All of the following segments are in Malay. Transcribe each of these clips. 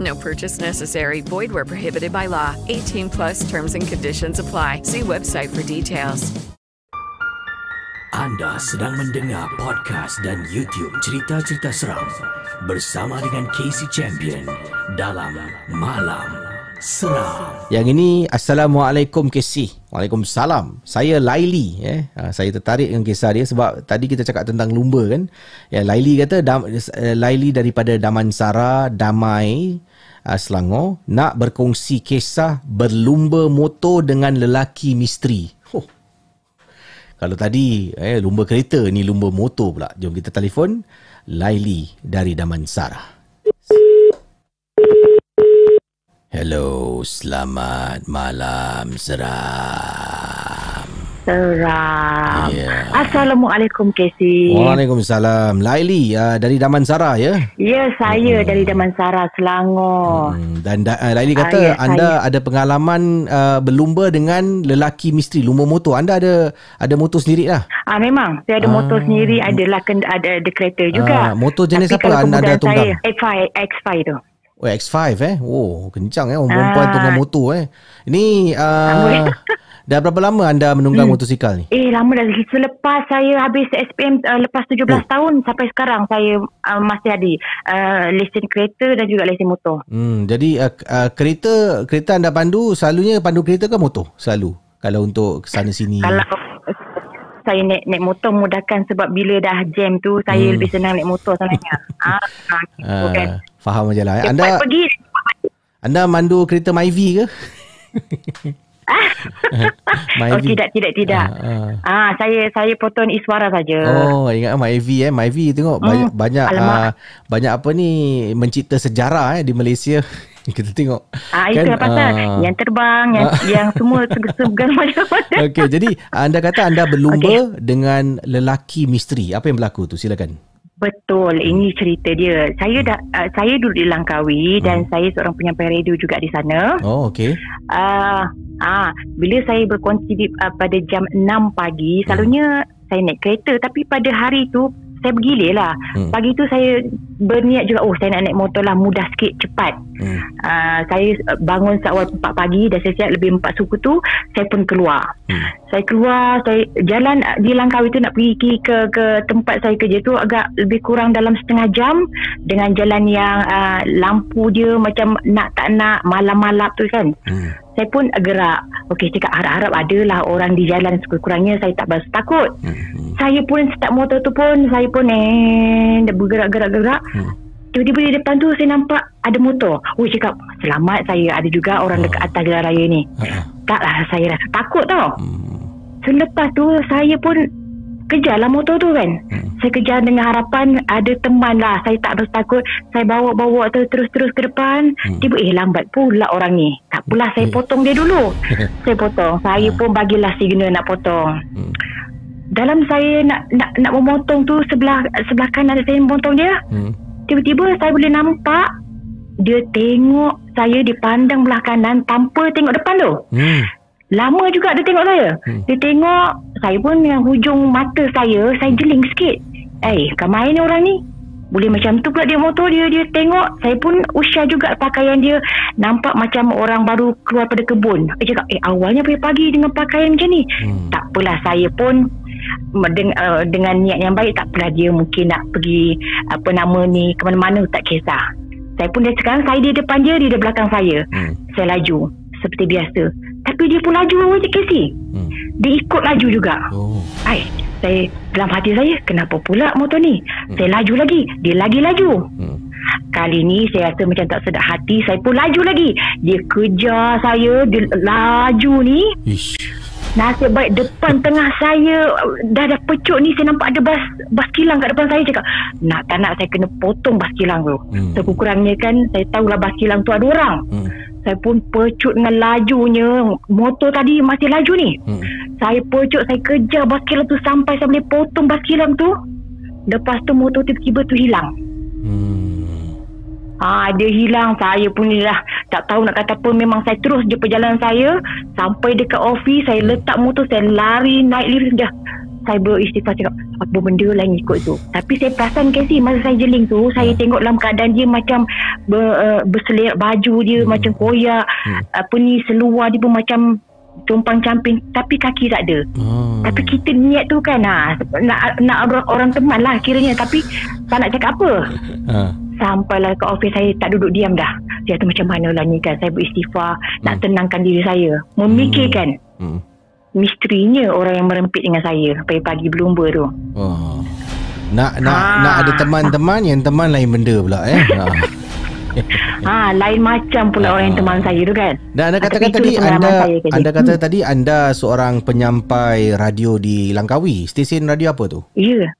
No purchase necessary. Void where prohibited by law. 18 plus terms and conditions apply. See website for details. Anda sedang mendengar podcast dan YouTube cerita-cerita seram bersama dengan Casey Champion dalam Malam Seram. Yang ini Assalamualaikum Casey. Waalaikumsalam. Saya Laili eh. Ha, saya tertarik dengan kisah dia sebab tadi kita cakap tentang lumba kan. Ya Laili kata dam, uh, Laili daripada Damansara Damai uh, Selangor nak berkongsi kisah berlumba motor dengan lelaki misteri. Oh. Kalau tadi eh lumba kereta ni lumba motor pula. Jom kita telefon Laili dari Damansara. Hello, selamat malam seram. Seram. Ya. Assalamualaikum Casey. Waalaikumsalam. Laili uh, dari Damansara ya. Ya, saya dari Damansara, Selangor. Hmm, dan da, uh, Laili Ah, kata ya, anda ada pengalaman uh, berlumba dengan lelaki misteri lumba motor. Anda ada ada motor sendiri lah. Ah memang saya ada Ah. motor sendiri, adalah ken, ada ada kereta juga. motor jenis Tapi apa anda kemudahan tunggang? Saya, X5, X5 tu. Oh X5 eh. Oh kencang eh orang perempuan Ah. tunggang motor eh. Ini uh, dah berapa lama anda menunggang Hmm. motosikal ni? Eh lama dah selepas saya habis SPM uh, lepas 17 Oh. tahun sampai sekarang saya uh, masih ada uh, lesen kereta dan juga lesen motor. Hmm jadi uh, uh, kereta kereta anda pandu selalunya pandu kereta ke motor? Selalu. Kalau untuk sana sini. Kalau saya naik naik motor mudahkan sebab bila dah jam tu saya Hmm. lebih senang naik motor sebenarnya. ah, ah, gitu kan. faham je lah. eh. Cepat Anda pergi. anda mandu kereta Myvi ke? Oh tidak tidak tidak. Ah, ah. Ah saya saya potong Iswara saja. Oh, ingat Myvi eh. Myvi tengok banyak banyak Hmm. alamak. uh, banyak apa ni mencipta sejarah eh di Malaysia. Kita tengok. Ah itu Kan, kan, pasal ah. yang terbang yang yang semua seg- segala macam-macam. Okey, jadi anda kata anda berlumba dengan lelaki misteri. Apa yang berlaku tu? Silakan. Betul, ini cerita dia. Saya dah uh, saya duduk di Langkawi dan Hmm. saya seorang penyampai radio juga di sana. Oh, okey. Ah, ah, bila saya berkongsi di, uh, pada jam 6 pagi, selalunya saya naik kereta tapi pada hari tu saya bergilir lah. Hmm. Pagi tu saya berniat juga, oh saya nak naik motor lah mudah sikit, cepat. Hmm. Uh, saya bangun seawal 4 pagi dan saya siap lebih 4 suku tu, saya pun keluar. Hmm. Saya keluar, saya jalan di Langkawi tu nak pergi ke ke tempat saya kerja tu agak lebih kurang dalam setengah jam dengan jalan yang uh, lampu dia macam nak tak nak malam-malam tu kan. Hmm. Saya pun gerak. Okey, cakap harap-harap adalah orang di jalan sekurang-kurangnya saya tak berasa takut. Hmm. Saya pun start motor tu pun saya pun eh dah bergerak-gerak-gerak. Hmm. Tiba-tiba di depan tu saya nampak ada motor. Oh cakap selamat saya ada juga orang dekat atas jalan raya ni. Ah, ah. Taklah saya rasa takut tau. Hmm. Selepas tu saya pun kejarlah motor tu kan. Hmm. Saya kejar dengan harapan ada teman lah. Saya tak berasa takut. Saya bawa-bawa tu terus-terus ke depan. Hmm. Tiba eh lambat pula orang ni. Tak pula saya potong dia dulu. saya potong. Saya pun bagilah signal nak potong. Hmm. Dalam saya nak nak nak memotong tu sebelah sebelah kanan saya memotong dia. Hmm. Tiba-tiba saya boleh nampak dia tengok saya dipandang belah kanan tanpa tengok depan tu. Hmm. Lama juga dia tengok saya. Hmm. Dia tengok, saya pun dengan hujung mata saya, saya jeling sikit. Eh, kat main ni orang ni? Boleh macam tu pula dia motor dia. Dia tengok, saya pun usia juga pakaian dia. Nampak macam orang baru keluar pada kebun. Dia cakap, eh awalnya pagi-pagi dengan pakaian macam ni. Hmm. Tak apalah, saya pun dengan, uh, dengan niat yang baik tak apalah dia mungkin nak pergi apa nama ni ke mana-mana tak kisah. Saya pun dah sekarang saya di depan dia, dia di belakang saya. Hmm. Saya laju seperti biasa. Tapi dia pun laju je Casey. Hmm. Dia ikut laju juga. Oh. Ai, saya dalam hati saya, kenapa pula motor ni? Hmm. Saya laju lagi, dia lagi laju. Hmm. Kali ni saya rasa macam tak sedap hati, saya pun laju lagi. Dia kejar saya, dia laju ni. Ish. Nasib baik depan tengah saya dah dah pecut ni saya nampak ada bas bas kilang kat depan saya cakap nak tak nak saya kena potong bas kilang tu. Hmm. Sekurang-kurangnya kan saya tahulah bas kilang tu ada orang. Hmm. Saya pun pecut dengan lajunya motor tadi masih laju ni. Hmm. Saya pecut saya kejar bas kilang tu sampai saya boleh potong bas kilang tu. Lepas tu motor tiba-tiba tu hilang. Hmm. Ha, dia hilang. Saya pun dah tak tahu nak kata apa. Memang saya terus je perjalanan saya. Sampai dekat ofis, saya letak motor, saya lari, naik lift dah. Saya beristighfar cakap, apa benda lah yang ikut tu. Tapi saya perasan Casey, masa saya jeling tu, saya tengok dalam keadaan dia macam ber, uh, berselerak baju dia, Hmm. macam koyak. Hmm. Apa ni, seluar dia pun macam tumpang camping. Tapi kaki tak ada. Oh. Tapi kita niat tu kan ha, nak, nak orang, orang teman lah kiranya. Tapi tak nak cakap apa. Ha. Sampailah ke ofis saya tak duduk diam dah. Dia kata macam mana lah ni kan. Saya beristighfar. Nak tenangkan diri saya. Memikirkan Hmm. misterinya orang yang merempit dengan saya. Pagi-pagi berlumba tu. Oh. Nak nak Ah. nak ada teman-teman yang teman lain benda pula eh. Ha. Ha, lain macam pula orang yang teman saya tu kan. Dan anda Ah, katakan tapi tadi anda saya, anda kata Hmm. tadi anda seorang penyampai radio di Langkawi. Stesen radio apa tu? Ya.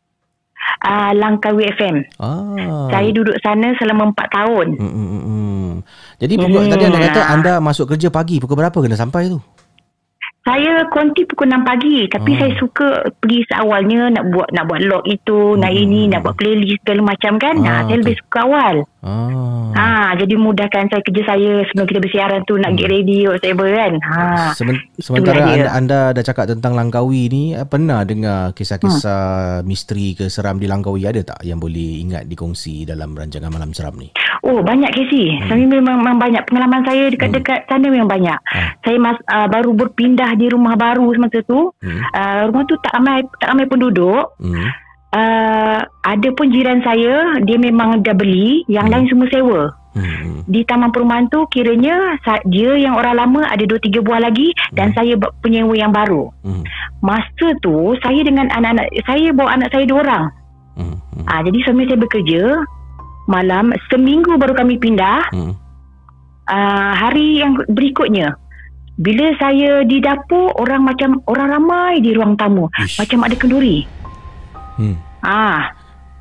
Uh, Langkawi FM. Ah. Saya duduk sana selama 4 tahun. Hmm, hmm, hmm, hmm. Jadi pukul Hmm. tadi anda kata anda masuk kerja pagi pukul berapa kena sampai tu? Saya konti pukul 6 pagi tapi Hmm. saya suka pergi seawalnya nak buat nak buat log itu, nak Hmm. ini, nak buat playlist segala macam kan. Ah, Ha, saya lebih suka awal. Ah. Ha, jadi mudahkan saya kerja saya sebelum kita bersiaran tu nak get ready whatever kan. Ha. Semen- sementara dia. anda, anda dah cakap tentang Langkawi ni eh, Pernah dengar kisah-kisah misteri ke seram di Langkawi Ada tak yang boleh ingat dikongsi dalam rancangan Malam Seram ni? Oh banyak Casey. Hmm. Saya memang, memang banyak pengalaman saya dekat-dekat sana memang banyak. Ah. Saya mas, uh, baru berpindah di rumah baru semasa tu. Hmm. Uh, rumah tu tak ramai tak ramai penduduk. Hmm. Uh, ada pun jiran saya dia memang dah beli, yang Hmm. lain semua sewa. Hmm. Di taman perumahan tu kiranya dia yang orang lama ada 2 3 buah lagi dan saya penyewa yang baru. Hmm. Masa tu saya dengan anak-anak saya bawa anak saya dua orang. Hmm. Hmm. Ah jadi suami saya bekerja malam seminggu baru kami pindah. Hmm. uh, hari yang berikutnya bila saya di dapur orang macam orang ramai di ruang tamu Ish. macam ada kenduri Hmm. ah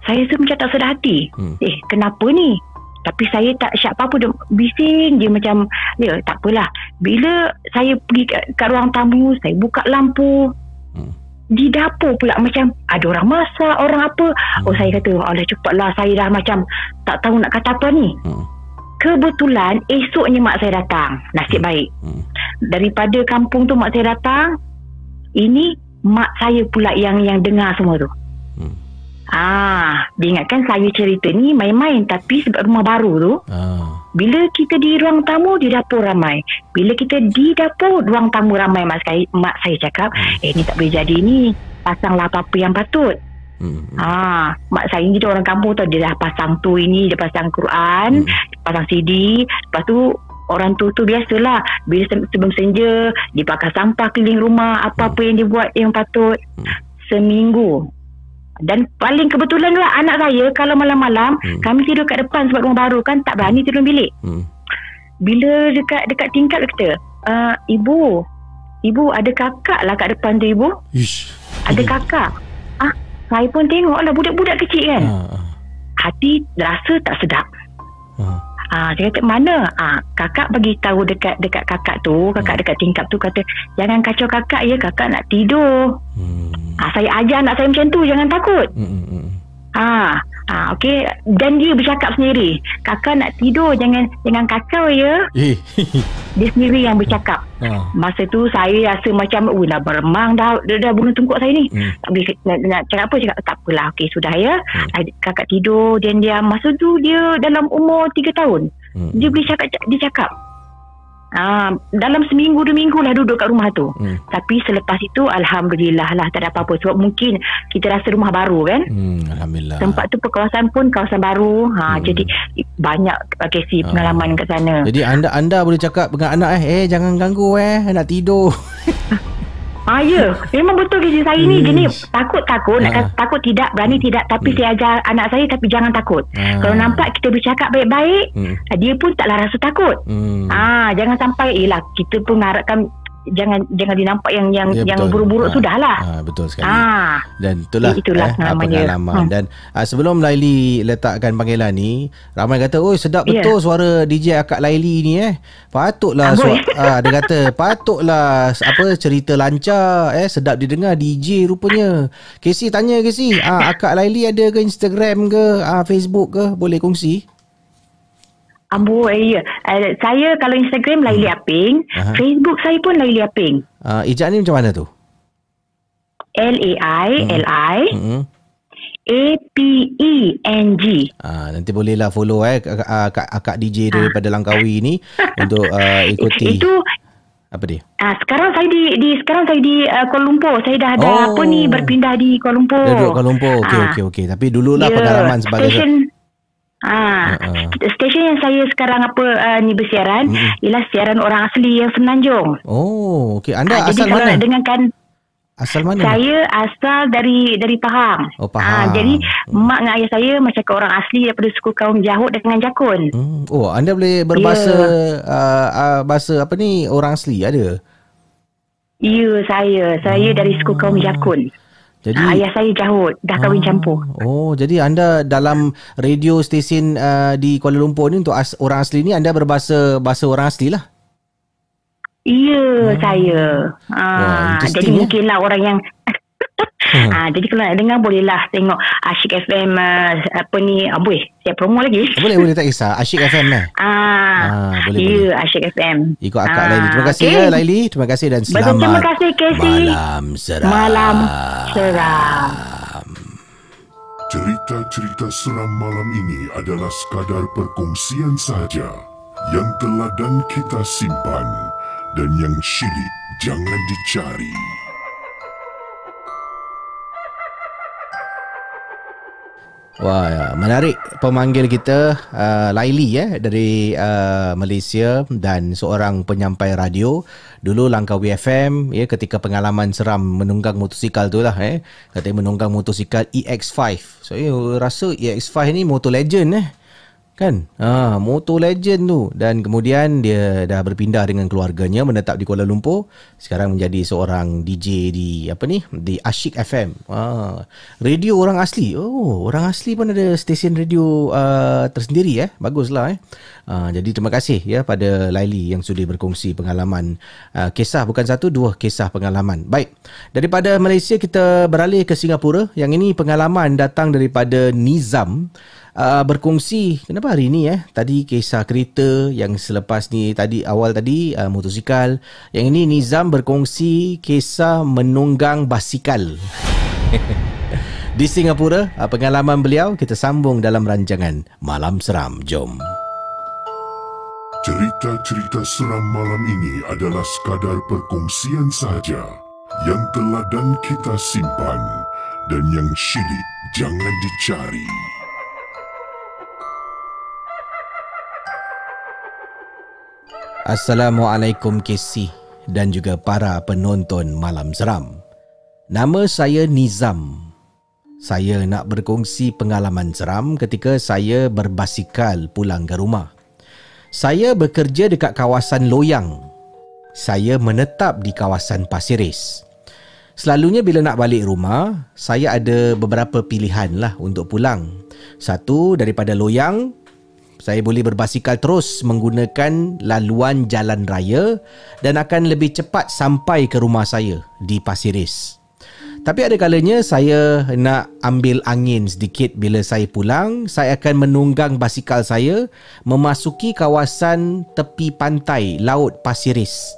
saya tu macam tak sedar hati Hmm. eh kenapa ni tapi saya tak syak apa-apa dia bising dia macam ya tak apalah bila saya pergi kat, kat ruang tamu saya buka lampu Hmm. di dapur pula macam ada orang masak orang apa oh saya kata alah cepatlah saya dah macam tak tahu nak kata apa ni Hmm. Kebetulan esoknya mak saya datang. Nasib baik. Hmm. Daripada kampung tu mak saya datang. Ini mak saya pula yang yang dengar semua tu. Hmm. Ah, dia ingatkan saya cerita ni main-main tapi sebab rumah baru tu, Ah. bila kita di ruang tamu di dapur ramai. Bila kita di dapur ruang tamu ramai mak saya, mak saya cakap, eh ni tak boleh jadi ni. Pasanglah apa-apa yang patut. Hmm. Ah, mak saya ni dia orang kampung tu dia dah pasang tu ini, dia pasang Quran, Hmm. pasang CD, lepas tu orang tu tu biasalah bila se- sebelum senja dia bakar sampah keliling rumah apa-apa yang dia buat yang patut Hmm. seminggu dan paling kebetulan lah anak saya kalau malam-malam Hmm. kami tidur kat depan sebab rumah baru kan tak berani tidur bilik Hmm. bila dekat dekat tingkap dia kata uh, ibu ibu ada kakak lah kat depan tu ibu Ish. ada kakak ah saya pun tengok lah budak-budak kecil kan Ah. ah. hati rasa tak sedap Ah. Ah, dia kata mana? Ah, kakak bagi tahu dekat dekat kakak tu, kakak dekat tingkap tu kata, jangan kacau kakak ya, kakak nak tidur. Hmm. Ah, saya ajar anak saya macam tu, jangan takut. Hmm. Hmm. Hmm. Ah, Ah, okey dan dia bercakap sendiri. Kakak nak tidur jangan jangan kacau ya. Eh. Dia sendiri yang bercakap. ha. Masa tu saya rasa macam oh dah beremang dah dah, dah bunga tungkuk saya ni. Hmm. Tak boleh nak, nak cakap apa cakap tak apalah. Okey sudah ya. Hmm. Hmm. Kakak tidur dan dia masa tu dia dalam umur 3 tahun. Hmm. Dia boleh cakap dia cakap. Ah, dalam seminggu dua minggu lah duduk kat rumah tu. Hmm. Tapi selepas itu alhamdulillah lah tak ada apa-apa sebab mungkin kita rasa rumah baru kan. Hmm, alhamdulillah. Tempat tu perkawasan pun kawasan baru. Ha Hmm. jadi banyak Casey Ah. pengalaman kat sana. Jadi anda anda boleh cakap dengan anak eh, eh jangan ganggu eh, nak tidur. Ah ya, memang betul Casey saya ni jenis takut-takut nak Ah. kata takut tidak, berani tidak tapi saya ajar anak saya tapi jangan takut. Ah. Kalau nampak kita bercakap baik-baik, Hmm. dia pun taklah rasa takut. Hmm. Ah, jangan sampai ialah kita pun harapkan jangan jangan dinampak yang yang Ya, yang betul. buruk-buruk Ah, sudahlah. Ah, betul sekali. Ah. Dan itulah, Itulah eh, pengalaman dia. pengalaman. Hmm. Dan uh, sebelum Laili letakkan panggilan ni, ramai kata, "Oi, sedap Ya. betul suara DJ Akak Laili ni eh. Patutlah Amboi. suara ah, dia kata, patutlah apa cerita lancar eh, sedap didengar DJ rupanya." Casey tanya Casey, ah Akak Laili ada ke Instagram ke, ah Facebook ke? Boleh kongsi? Ambo eh, ya. Uh, saya kalau Instagram Laili Aping, Hmm. Aha. Facebook saya pun Laili Aping. Ah ejak ni macam mana tu? L A I L I Hmm. A P E N G. Ah, nanti bolehlah follow eh akak, akak, DJ daripada Langkawi ni untuk uh, ikuti Itu apa dia? Ah, sekarang saya di, di sekarang saya di uh, Kuala Lumpur. Saya dah ada Oh. apa ni berpindah di Kuala Lumpur. Dia duduk Kuala Lumpur. Okey Ah. okey okey. Tapi dululah Ya, pengalaman sebagai stesen Ah, Uh-uh. stesen yang saya sekarang apa uh, ni bersiaran Mm-mm. ialah siaran orang asli yang Semenanjung. Oh, okey. Anda Ah, asal jadi mana? nak dengarkan Asal mana? saya asal dari dari Pahang. Oh, Pahang. Ah, jadi mak dengan ayah saya macam ke orang asli daripada suku kaum Jahut dengan Jakun. Hmm. Oh, anda boleh berbahasa Ya. uh, uh, bahasa apa ni orang asli ada. Ya, saya. Saya dari suku kaum Jakun. Jadi Ah, ayah saya Jahut, dah kahwin campur. Oh, jadi anda dalam radio stesen uh, di Kuala Lumpur ni untuk as, orang asli ni anda berbahasa bahasa orang asli lah. Ya, saya. Wah, Ah, interesting, jadi eh. mungkinlah orang yang Ah, jadi kalau nak dengar bolehlah tengok Asyik FM uh, apa ni Aboy, saya promo lagi. Boleh boleh tak kisah. Asyik FM eh. Ah, Ah, boleh, ya, boleh. Asyik FM. Ikut akak Ah, Laili. Terima kasih okey. ya Laili. Terima kasih dan Betul, selamat. terima kasih, Casey. Malam seram. Malam seram. Cerita-cerita seram malam ini adalah sekadar perkongsian sahaja yang teladan kita simpan dan yang syilid jangan dicari. Wah, ya. menarik pemanggil kita uh, Laili ya dari uh, Malaysia dan seorang penyampai radio. Dulu Langkawi FM ya ketika pengalaman seram menunggang motosikal tu lah eh. Katanya menunggang motosikal EX5. Saya rasa EX5 ni motor legend eh. Kan? Ha, motor legend tu dan kemudian dia dah berpindah dengan keluarganya menetap di Kuala Lumpur. Sekarang menjadi seorang DJ di apa ni? Di Ashik FM. Ha, radio orang asli. Oh, orang asli pun ada stesen radio uh, tersendiri eh. Baguslah eh. Ha, jadi terima kasih ya pada Laili yang sudi berkongsi pengalaman uh, kisah bukan satu dua kisah pengalaman. Baik. Daripada Malaysia kita beralih ke Singapura. Yang ini pengalaman datang daripada Nizam uh, berkongsi kenapa hari ni eh? Tadi kisah kereta yang selepas ni tadi awal tadi uh, motosikal. Yang ini Nizam berkongsi kisah menunggang basikal. Di Singapura uh, pengalaman beliau kita sambung dalam rancangan Malam Seram. Jom. Cerita-cerita seram malam ini adalah sekadar perkongsian sahaja yang teladan kita simpan dan yang syilid jangan dicari. Assalamualaikum KC dan juga para penonton Malam Seram. Nama saya Nizam. Saya nak berkongsi pengalaman seram ketika saya berbasikal pulang ke rumah. Saya bekerja dekat kawasan Loyang. Saya menetap di kawasan Pasiris. Selalunya bila nak balik rumah, saya ada beberapa pilihan lah untuk pulang. Satu daripada Loyang, saya boleh berbasikal terus menggunakan laluan jalan raya dan akan lebih cepat sampai ke rumah saya di Pasiris. Tapi ada kalanya saya nak ambil angin sedikit bila saya pulang, saya akan menunggang basikal saya memasuki kawasan tepi pantai Laut Pasiris.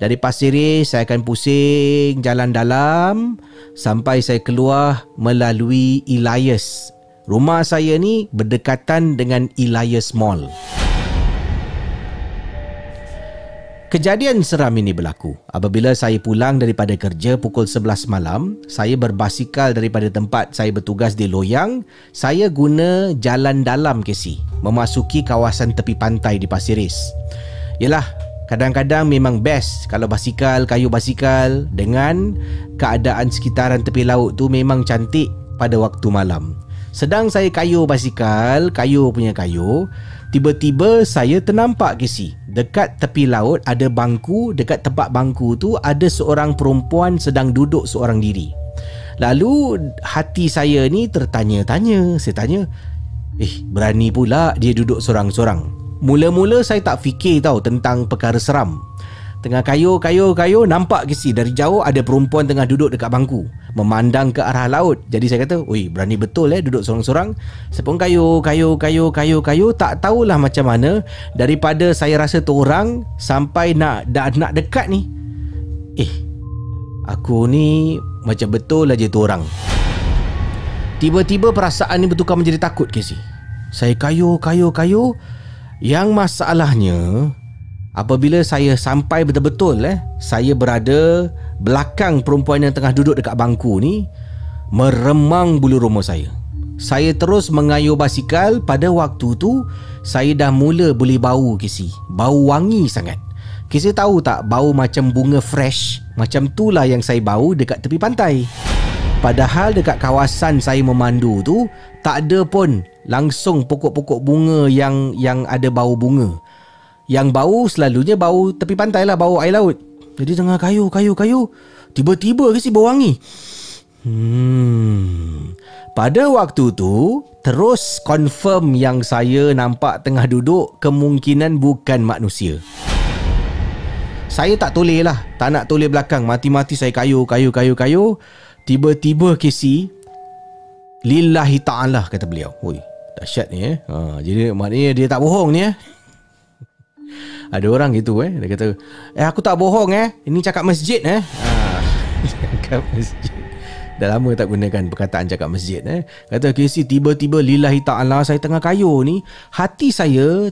Dari Pasiris saya akan pusing jalan dalam sampai saya keluar melalui Elias. Rumah saya ni berdekatan dengan Elias Mall. Kejadian seram ini berlaku apabila saya pulang daripada kerja pukul 11 malam. Saya berbasikal daripada tempat saya bertugas di Loyang. Saya guna jalan dalam KC memasuki kawasan tepi pantai di Pasiris. Yalah, kadang-kadang memang best kalau basikal, kayu basikal dengan keadaan sekitaran tepi laut tu memang cantik pada waktu malam. Sedang saya kayu basikal, kayu punya kayu, Tiba-tiba saya ternampak Casey Dekat tepi laut ada bangku Dekat tempat bangku tu ada seorang perempuan sedang duduk seorang diri. Lalu hati saya ni tertanya-tanya. Saya tanya Eh berani pula dia duduk seorang-seorang? Mula-mula saya tak fikir tau tentang perkara seram Tengah kayu, kayu, kayu Nampak ke si? Dari jauh ada perempuan tengah duduk dekat bangku Memandang ke arah laut. Jadi saya kata Ui berani betul eh duduk seorang-seorang Sepung kayu, kayu, kayu, kayu, kayu Tak tahulah macam mana Daripada saya rasa tu orang Sampai nak dah nak dekat ni. Eh Aku ni macam betul aja tu orang. Tiba-tiba perasaan ni bertukar menjadi takut ke si? Saya kayu, kayu, kayu Yang masalahnya Apabila saya sampai betul-betul eh, saya berada belakang perempuan yang tengah duduk dekat bangku ni, meremang bulu roma saya. Saya terus mengayuh basikal pada waktu tu saya dah mula boleh bau kisi. Bau wangi sangat. Kisi tahu tak bau macam bunga fresh? Macam itulah yang saya bau dekat tepi pantai. Padahal dekat kawasan saya memandu tu tak ada pun langsung pokok-pokok bunga yang yang ada bau bunga. Yang bau selalunya bau tepi pantai lah Bau air laut. Jadi tengah kayu, kayu, kayu. Tiba-tiba ke si bau wangi? Hmm. Pada waktu tu Terus confirm yang saya nampak tengah duduk Kemungkinan bukan manusia. Saya tak toleh lah. Tak nak toleh belakang. Mati-mati saya kayu, kayu, kayu, kayu. Tiba-tiba Casey Lillahi ta'ala kata beliau. Oi, dahsyat ni eh. Ha, Jadi maknanya dia tak bohong ni eh ada orang gitu eh. Dia kata Eh aku tak bohong eh. Ini cakap masjid eh. Ha, Cakap masjid. Dah lama tak gunakan perkataan cakap masjid eh. Kata Casey tiba-tiba lillahi ta'ala Saya tengah kayu ni. Hati saya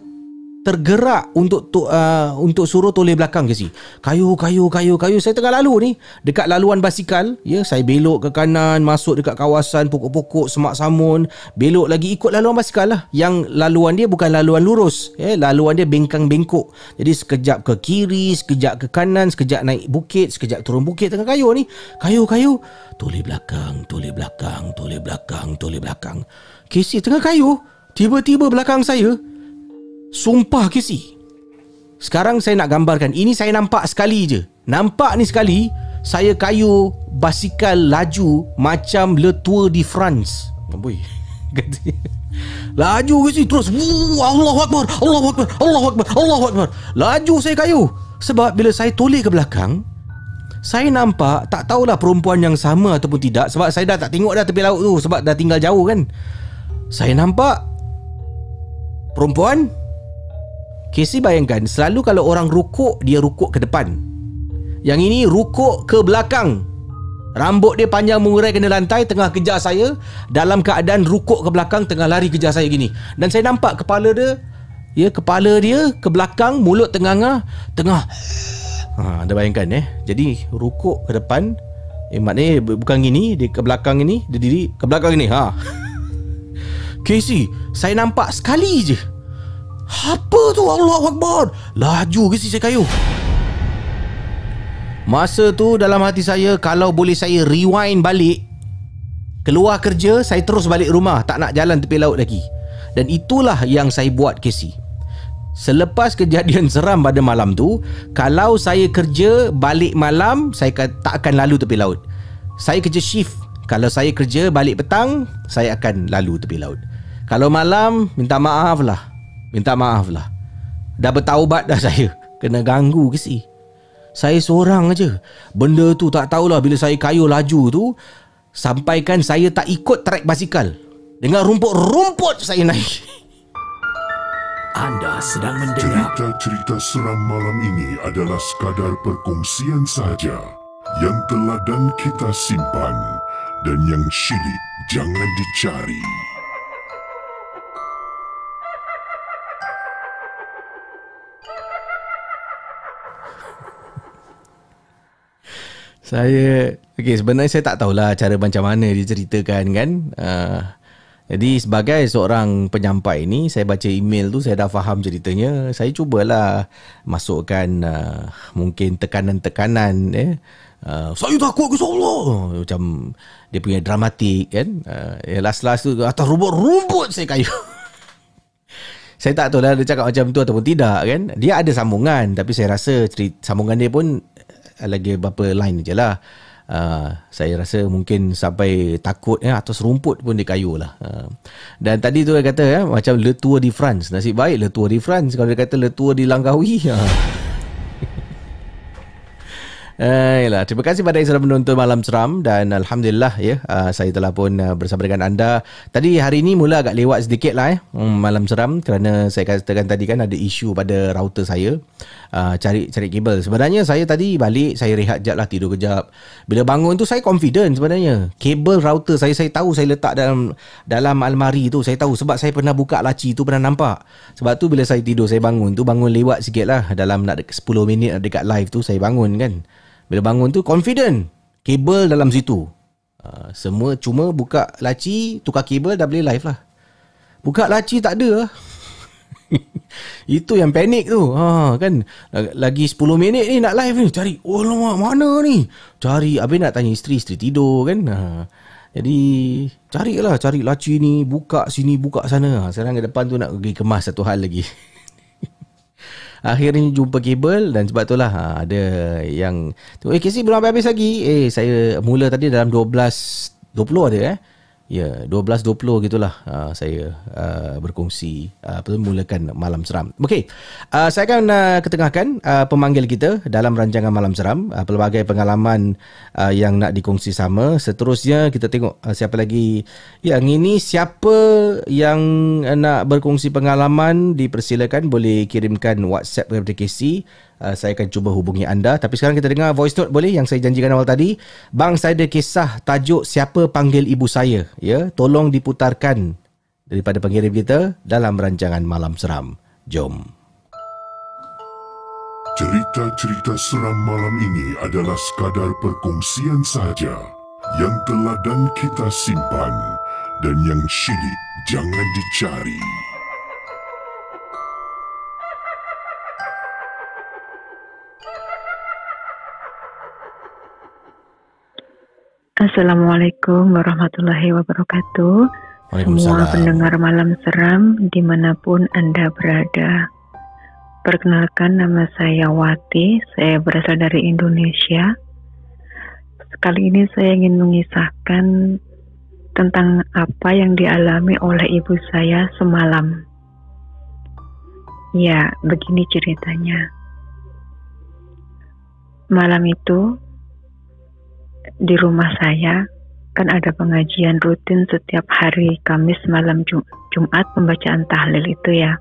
tergerak untuk tu, uh, untuk suruh toleh belakang ke si. Kayu, kayu, kayu, kayu. Saya tengah lalu ni dekat laluan basikal. Ya, saya belok ke kanan, masuk dekat kawasan pokok-pokok semak samun, belok lagi ikut laluan basikal lah. Yang laluan dia bukan laluan lurus, ya, laluan dia bengkang-bengkok. Jadi sekejap ke kiri, sekejap ke kanan, sekejap naik bukit, sekejap turun bukit tengah kayu ni. Kayu, kayu. Toleh belakang, toleh belakang, toleh belakang, toleh belakang. Casey tengah kayu. Tiba-tiba belakang saya Sumpah ke si? Sekarang saya nak gambarkan. Ini saya nampak sekali je. Nampak ni sekali Saya kayu basikal laju Macam Le Tour de France Boy Laju ke si? Terus Allah Akbar Allah Akbar Allah Akbar Allah Akbar. Laju saya kayu. Sebab bila saya toleh ke belakang saya nampak tak tahulah perempuan yang sama ataupun tidak. Sebab saya dah tak tengok dah tepi laut tu sebab dah tinggal jauh kan. Saya nampak perempuan Casey bayangkan Selalu kalau orang rukuk Dia rukuk ke depan. Yang ini rukuk ke belakang. Rambut dia panjang mengurai kena lantai Tengah kejar saya. Dalam keadaan rukuk ke belakang Tengah lari kejar saya gini. Dan saya nampak kepala dia Ya kepala dia ke belakang Mulut tengah Tengah. Ha, Anda bayangkan eh. Jadi rukuk ke depan Eh maknanya bukan gini Dia ke belakang ini Dia diri ke belakang ini. Ha. Casey Saya nampak sekali je apa tu Allah Akbar? Laju ke si saya kayu? Masa tu dalam hati saya Kalau boleh saya rewind balik Keluar kerja Saya terus balik rumah Tak nak jalan tepi laut lagi. Dan itulah yang saya buat Casey. Selepas kejadian seram pada malam tu Kalau saya kerja balik malam Saya tak akan lalu tepi laut. Saya kerja shift. Kalau saya kerja balik petang Saya akan lalu tepi laut. Kalau malam Minta maaf lah Minta maaf lah Dah bertaubat dah saya Kena ganggu ke si Saya seorang aja. Benda tu tak tahulah bila saya kayuh laju tu sampaikan saya tak ikut trek basikal. Dengan rumput-rumput saya naik. Anda sedang mendengar Cerita-cerita seram malam ini adalah sekadar perkongsian sahaja yang telah dan kita simpan dan yang syilid jangan dicari. Saya Okay sebenarnya saya tak tahulah Cara macam mana dia ceritakan kan? Uh, Jadi sebagai seorang penyampai ni Saya baca email tu Saya dah faham ceritanya. Saya cubalah Masukkan uh, Mungkin tekanan-tekanan eh. Uh, saya takut ke Allah Macam Dia punya dramatik kan? Uh, Last-last tu Atas rumput-rumput saya kayu. Saya tak tahu lah dia cakap macam tu ataupun tidak kan. Dia ada sambungan tapi saya rasa cerita, sambungan dia pun lagi beberapa line je lah. Uh, saya rasa mungkin sampai takut ya atas rumput pun dia kayu lah. Uh, dan tadi tu dia kata ya macam Le di France. Nasib baik Le di France kalau dia kata Le di Langkawi. Uh. Uh, terima kasih pada yang sudah menonton Malam Seram dan Alhamdulillah ya uh, saya telah pun uh, bersama dengan anda. Tadi hari ini mula agak lewat sedikit lah um, Malam Seram kerana saya katakan tadi kan ada isu pada router saya uh, cari cari kabel. Sebenarnya saya tadi balik saya rehat jap lah tidur kejap. Bila bangun tu saya confident sebenarnya. Kabel router saya saya tahu saya letak dalam dalam almari tu saya tahu sebab saya pernah buka laci tu pernah nampak. Sebab tu bila saya tidur saya bangun tu bangun lewat sikit lah dalam nak 10 minit dekat live tu saya bangun kan. Bila bangun tu confident kabel dalam situ. Uh, semua cuma buka laci, tukar kabel dah boleh live lah. Buka laci tak ada lah. Itu yang panik tu. Ha, kan lagi 10 minit ni nak live ni cari. Oh lama mana ni? Cari habis nak tanya isteri, isteri tidur kan. Ha. Jadi carilah cari laci ni, buka sini, buka sana. Ha, sekarang ke depan tu nak pergi kemas satu hal lagi. Akhirnya jumpa kabel dan sebab itulah ha, ada yang eh KC belum habis lagi. Eh saya mula tadi dalam 12 20 ada eh. Ya, 12.20 gitulah uh, saya uh, berkongsi uh, mulakan malam seram. Okey. Uh, saya akan uh, ketengahkan uh, pemanggil kita dalam rancangan malam seram uh, pelbagai pengalaman uh, yang nak dikongsi sama. Seterusnya kita tengok uh, siapa lagi yang ini siapa yang uh, nak berkongsi pengalaman dipersilakan boleh kirimkan WhatsApp kepada KC uh, saya akan cuba hubungi anda. Tapi sekarang kita dengar voice note boleh yang saya janjikan awal tadi. Bang, saya ada kisah tajuk siapa panggil ibu saya. Ya, tolong diputarkan daripada pengirim kita dalam rancangan Malam Seram. Jom. Cerita-cerita seram malam ini adalah sekadar perkongsian sahaja yang telah dan kita simpan dan yang syilid jangan dicari. Assalamualaikum warahmatullahi wabarakatuh. Semua pendengar malam seram di mana pun Anda berada. Perkenalkan nama saya Wati, saya berasal dari Indonesia. Sekali ini saya ingin mengisahkan tentang apa yang dialami oleh ibu saya semalam. Ya, begini ceritanya. Malam itu di rumah saya kan ada pengajian rutin setiap hari Kamis malam Jum Jumat pembacaan tahlil itu ya.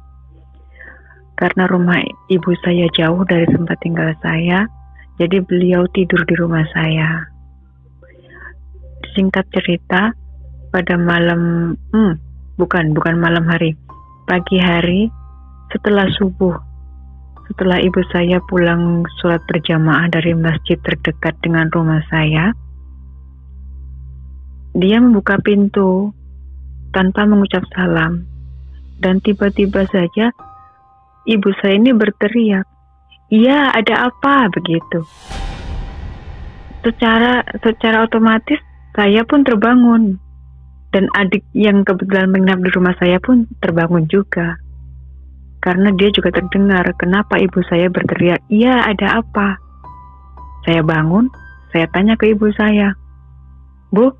Karena rumah ibu saya jauh dari tempat tinggal saya, jadi beliau tidur di rumah saya. Singkat cerita, pada malam, hmm, bukan, bukan malam hari, pagi hari setelah subuh setelah ibu saya pulang sholat berjamaah dari masjid terdekat dengan rumah saya, dia membuka pintu tanpa mengucap salam. Dan tiba-tiba saja ibu saya ini berteriak, "Iya, ada apa?" begitu. Secara secara otomatis saya pun terbangun dan adik yang kebetulan menginap di rumah saya pun terbangun juga karena dia juga terdengar kenapa ibu saya berteriak, "Iya, ada apa?" Saya bangun, saya tanya ke ibu saya, "Bu,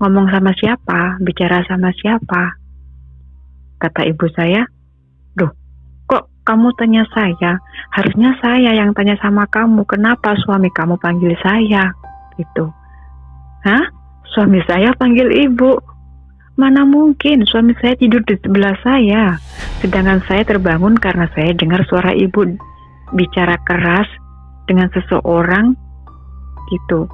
ngomong sama siapa? Bicara sama siapa?" Kata ibu saya, "Duh, kok kamu tanya saya? Harusnya saya yang tanya sama kamu. Kenapa suami kamu panggil saya? Gitu. Hah? Suami saya panggil ibu. Mana mungkin suami saya tidur di sebelah saya. Sedangkan saya terbangun karena saya dengar suara ibu bicara keras dengan seseorang gitu.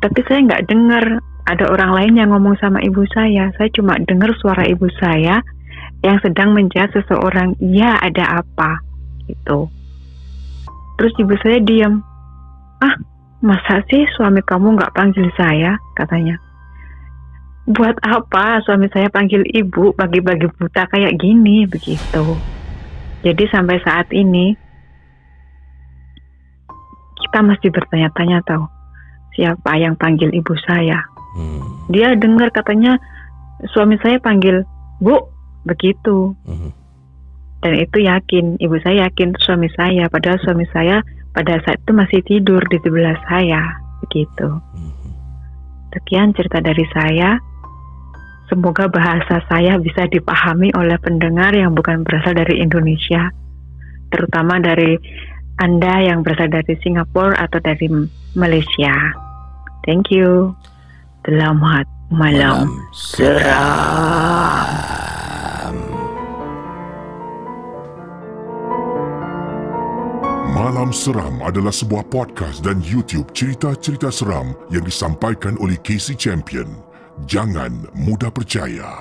Tapi saya nggak dengar ada orang lain yang ngomong sama ibu saya. Saya cuma dengar suara ibu saya yang sedang menjawab seseorang, "Ya, ada apa?" gitu. Terus ibu saya diam. "Ah, masa sih suami kamu nggak panggil saya?" katanya. "Buat apa suami saya panggil ibu bagi-bagi buta kayak gini?" begitu. Jadi sampai saat ini kita masih bertanya-tanya tahu siapa yang panggil ibu saya. Hmm. Dia dengar katanya suami saya panggil Bu begitu. Mhm. Dan itu yakin, ibu saya yakin suami saya. Padahal suami saya pada saat itu masih tidur di sebelah saya begitu. Mhm. Sekian cerita dari saya. Semoga bahasa saya bisa dipahami oleh pendengar yang bukan berasal dari Indonesia, terutama dari Anda yang berasal dari Singapura atau dari Malaysia. Thank you. Selamat malam. seram. Malam Seram adalah sebuah podcast dan YouTube cerita-cerita seram yang disampaikan oleh Casey Champion. Jangan mudah percaya.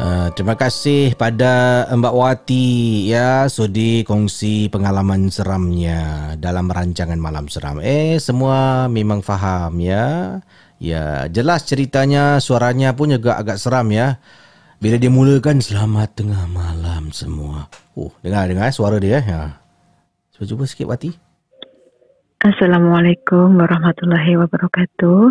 Uh, terima kasih pada Mbak Wati ya sudi kongsi pengalaman seramnya dalam rancangan Malam Seram. Eh semua memang faham ya. Ya, jelas ceritanya, suaranya pun juga agak seram ya. Bila dia mulakan selamat tengah malam semua. Oh, dengar dengar suara dia ya. Cuba cuba sikit Wati. Assalamualaikum warahmatullahi wabarakatuh.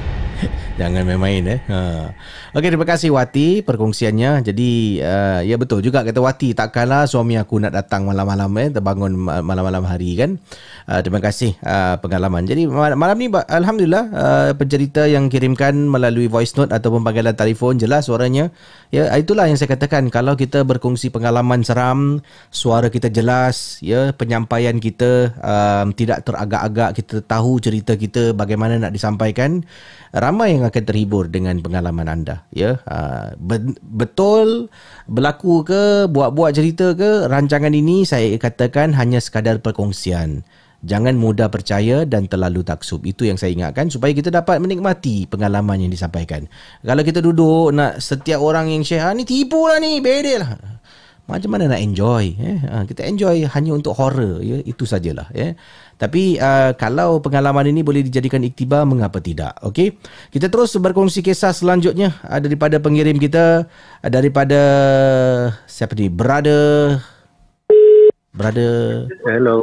Jangan main-main eh. Ha. Okey, terima kasih Wati perkongsiannya. Jadi uh, ya betul juga kata Wati, takkanlah suami aku nak datang malam-malam eh terbangun ma- malam-malam hari kan. Uh, terima kasih uh, pengalaman. Jadi mal- malam ni alhamdulillah uh, pencerita yang kirimkan melalui voice note ataupun panggilan telefon jelas suaranya. Ya, itulah yang saya katakan kalau kita berkongsi pengalaman seram, suara kita jelas, ya, penyampaian kita um, tidak teragak-agak, kita tahu cerita kita bagaimana nak disampaikan, ramai yang akan terhibur dengan pengalaman anda, ya. Uh, be- betul berlaku ke, buat-buat cerita ke, rancangan ini saya katakan hanya sekadar perkongsian. Jangan mudah percaya dan terlalu taksub. Itu yang saya ingatkan supaya kita dapat menikmati pengalaman yang disampaikan. Kalau kita duduk nak setiap orang yang share, ah, ni tipu lah ni, bedel lah. Macam mana nak enjoy? Eh? Ha, kita enjoy hanya untuk horror. Ya? Itu sajalah. Ya? Tapi uh, kalau pengalaman ini boleh dijadikan iktibar, mengapa tidak? Okey, Kita terus berkongsi kisah selanjutnya uh, daripada pengirim kita, uh, daripada siapa ni? Brother. Brother. Hello.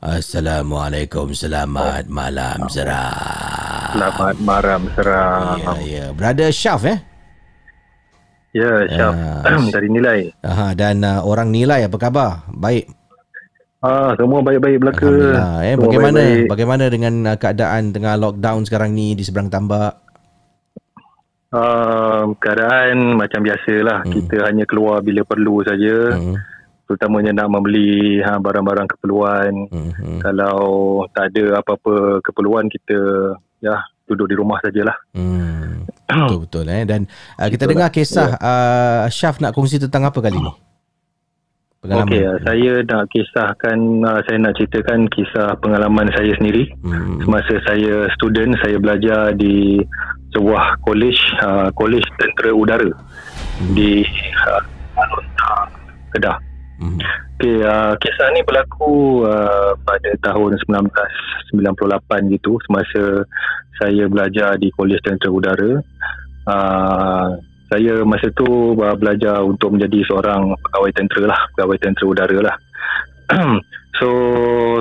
Assalamualaikum. Selamat malam seram. Selamat malam seram. Ya, ya. Brother Syaf eh? Ya, Syaf. Ah. Dari nilai. Aha, dan uh, orang nilai apa khabar? Baik. Ah, semua baik-baik belaka. Alhamdulillah. Eh, Semua bagaimana baik-baik. bagaimana dengan uh, keadaan tengah lockdown sekarang ni di seberang tambak? Ah, keadaan macam biasalah. Hmm. Kita hanya keluar bila perlu saja. Hmm. terutamanya nak membeli ha, barang-barang keperluan Mhm. kalau tak ada apa-apa keperluan kita ya duduk di rumah sajalah Hmm. Betul betul eh dan uh, kita Betul dengar lah. kisah uh, Syaf nak kongsi tentang apa kali ni? Pengalaman. Okey, uh, saya nak kisahkan uh, saya nak ceritakan kisah pengalaman saya sendiri Hmm. semasa saya student saya belajar di sebuah kolej uh, kolej tentera udara di uh, Alonta Kedah. Hmm. Okey, uh, kisah ni berlaku uh, pada tahun 1998 gitu semasa saya belajar di kolej tentera udara. Uh, saya masa tu uh, belajar untuk menjadi seorang pegawai tentera lah, pegawai tentera udara lah. so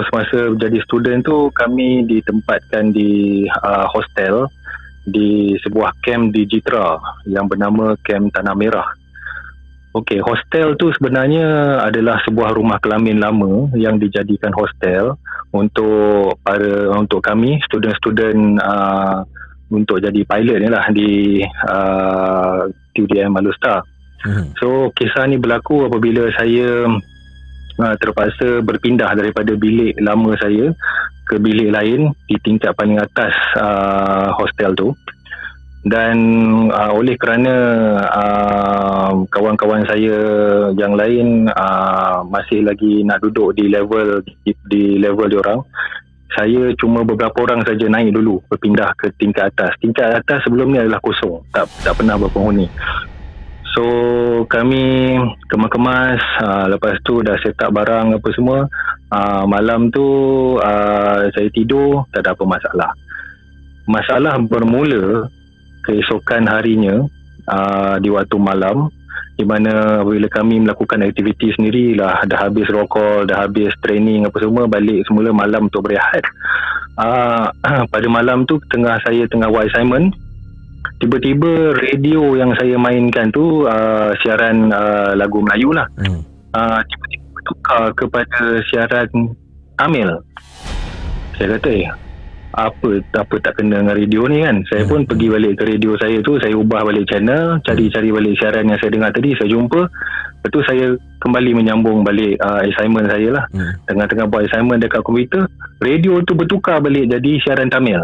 semasa jadi student tu kami ditempatkan di uh, hostel di sebuah camp di Jitra yang bernama Camp Tanah Merah. Okey, hostel tu sebenarnya adalah sebuah rumah kelamin lama yang dijadikan hostel untuk para untuk kami student-student uh, untuk jadi pilot ni lah di uh, TUDM Alustar. Hmm. So kisah ni berlaku apabila saya uh, terpaksa berpindah daripada bilik lama saya ke bilik lain di tingkat paling atas uh, hostel tu dan uh, oleh kerana uh, kawan-kawan saya yang lain uh, masih lagi nak duduk di level di, di level diorang saya cuma beberapa orang saja naik dulu berpindah ke tingkat atas tingkat atas sebelum ni adalah kosong tak tak pernah berpenghuni So kami kemas-kemas uh, lepas tu dah set up barang apa semua uh, malam tu uh, saya tidur tak ada apa masalah. Masalah bermula keesokan harinya uh, di waktu malam di mana apabila kami melakukan aktiviti sendiri lah dah habis roll call, dah habis training apa semua balik semula malam untuk berehat. Uh, pada malam tu tengah saya tengah buat assignment tiba-tiba radio yang saya mainkan tu uh, siaran uh, lagu Melayu lah Hmm. uh, tiba-tiba bertukar kepada siaran Tamil saya kata eh apa apa tak kena dengan radio ni kan. Saya pun pergi balik ke radio saya tu saya ubah balik channel cari-cari balik siaran yang saya dengar tadi saya jumpa. Lepas tu saya kembali menyambung balik uh, assignment saya lah. Hmm. tengah-tengah buat assignment dekat komputer radio tu bertukar balik jadi siaran Tamil.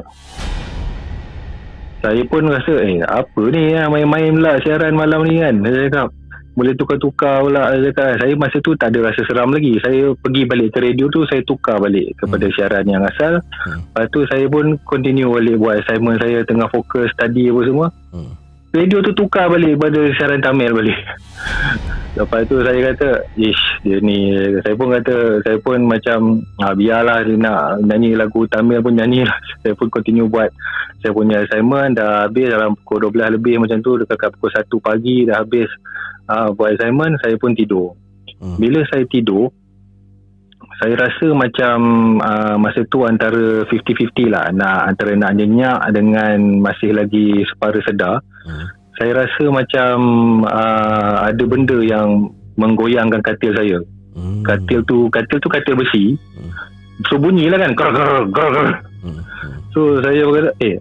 Saya pun rasa eh apa ni ya, main-main pula siaran malam ni kan saya cakap boleh tukar-tukar pula saya cakap saya masa tu tak ada rasa seram lagi. Saya pergi balik ke radio tu saya tukar balik kepada siaran yang asal. Hmm. lepas tu saya pun continue balik buat assignment saya tengah fokus study apa semua. Hmm. radio tu tukar balik pada siaran Tamil balik. Lepas tu saya kata Ish dia ni. Saya pun kata Saya pun macam ah, Biarlah dia nak nyanyi lagu Tamil pun nyanyi lah. Saya pun continue buat Saya punya assignment. Dah habis dalam pukul 12 lebih macam tu Dekat pukul 1 pagi Dah habis uh, Buat assignment Saya pun tidur Hmm. Bila saya tidur saya rasa macam uh, masa tu antara 50-50 lah nak antara nak nyenyak dengan masih lagi separa sedar Hmm. saya rasa macam uh, ada benda yang menggoyangkan katil saya. Hmm. Katil tu katil tu katil besi. Hmm. So bunyi lah kan. Ger ger ger ger. Hmm. Hmm. So saya berkata, eh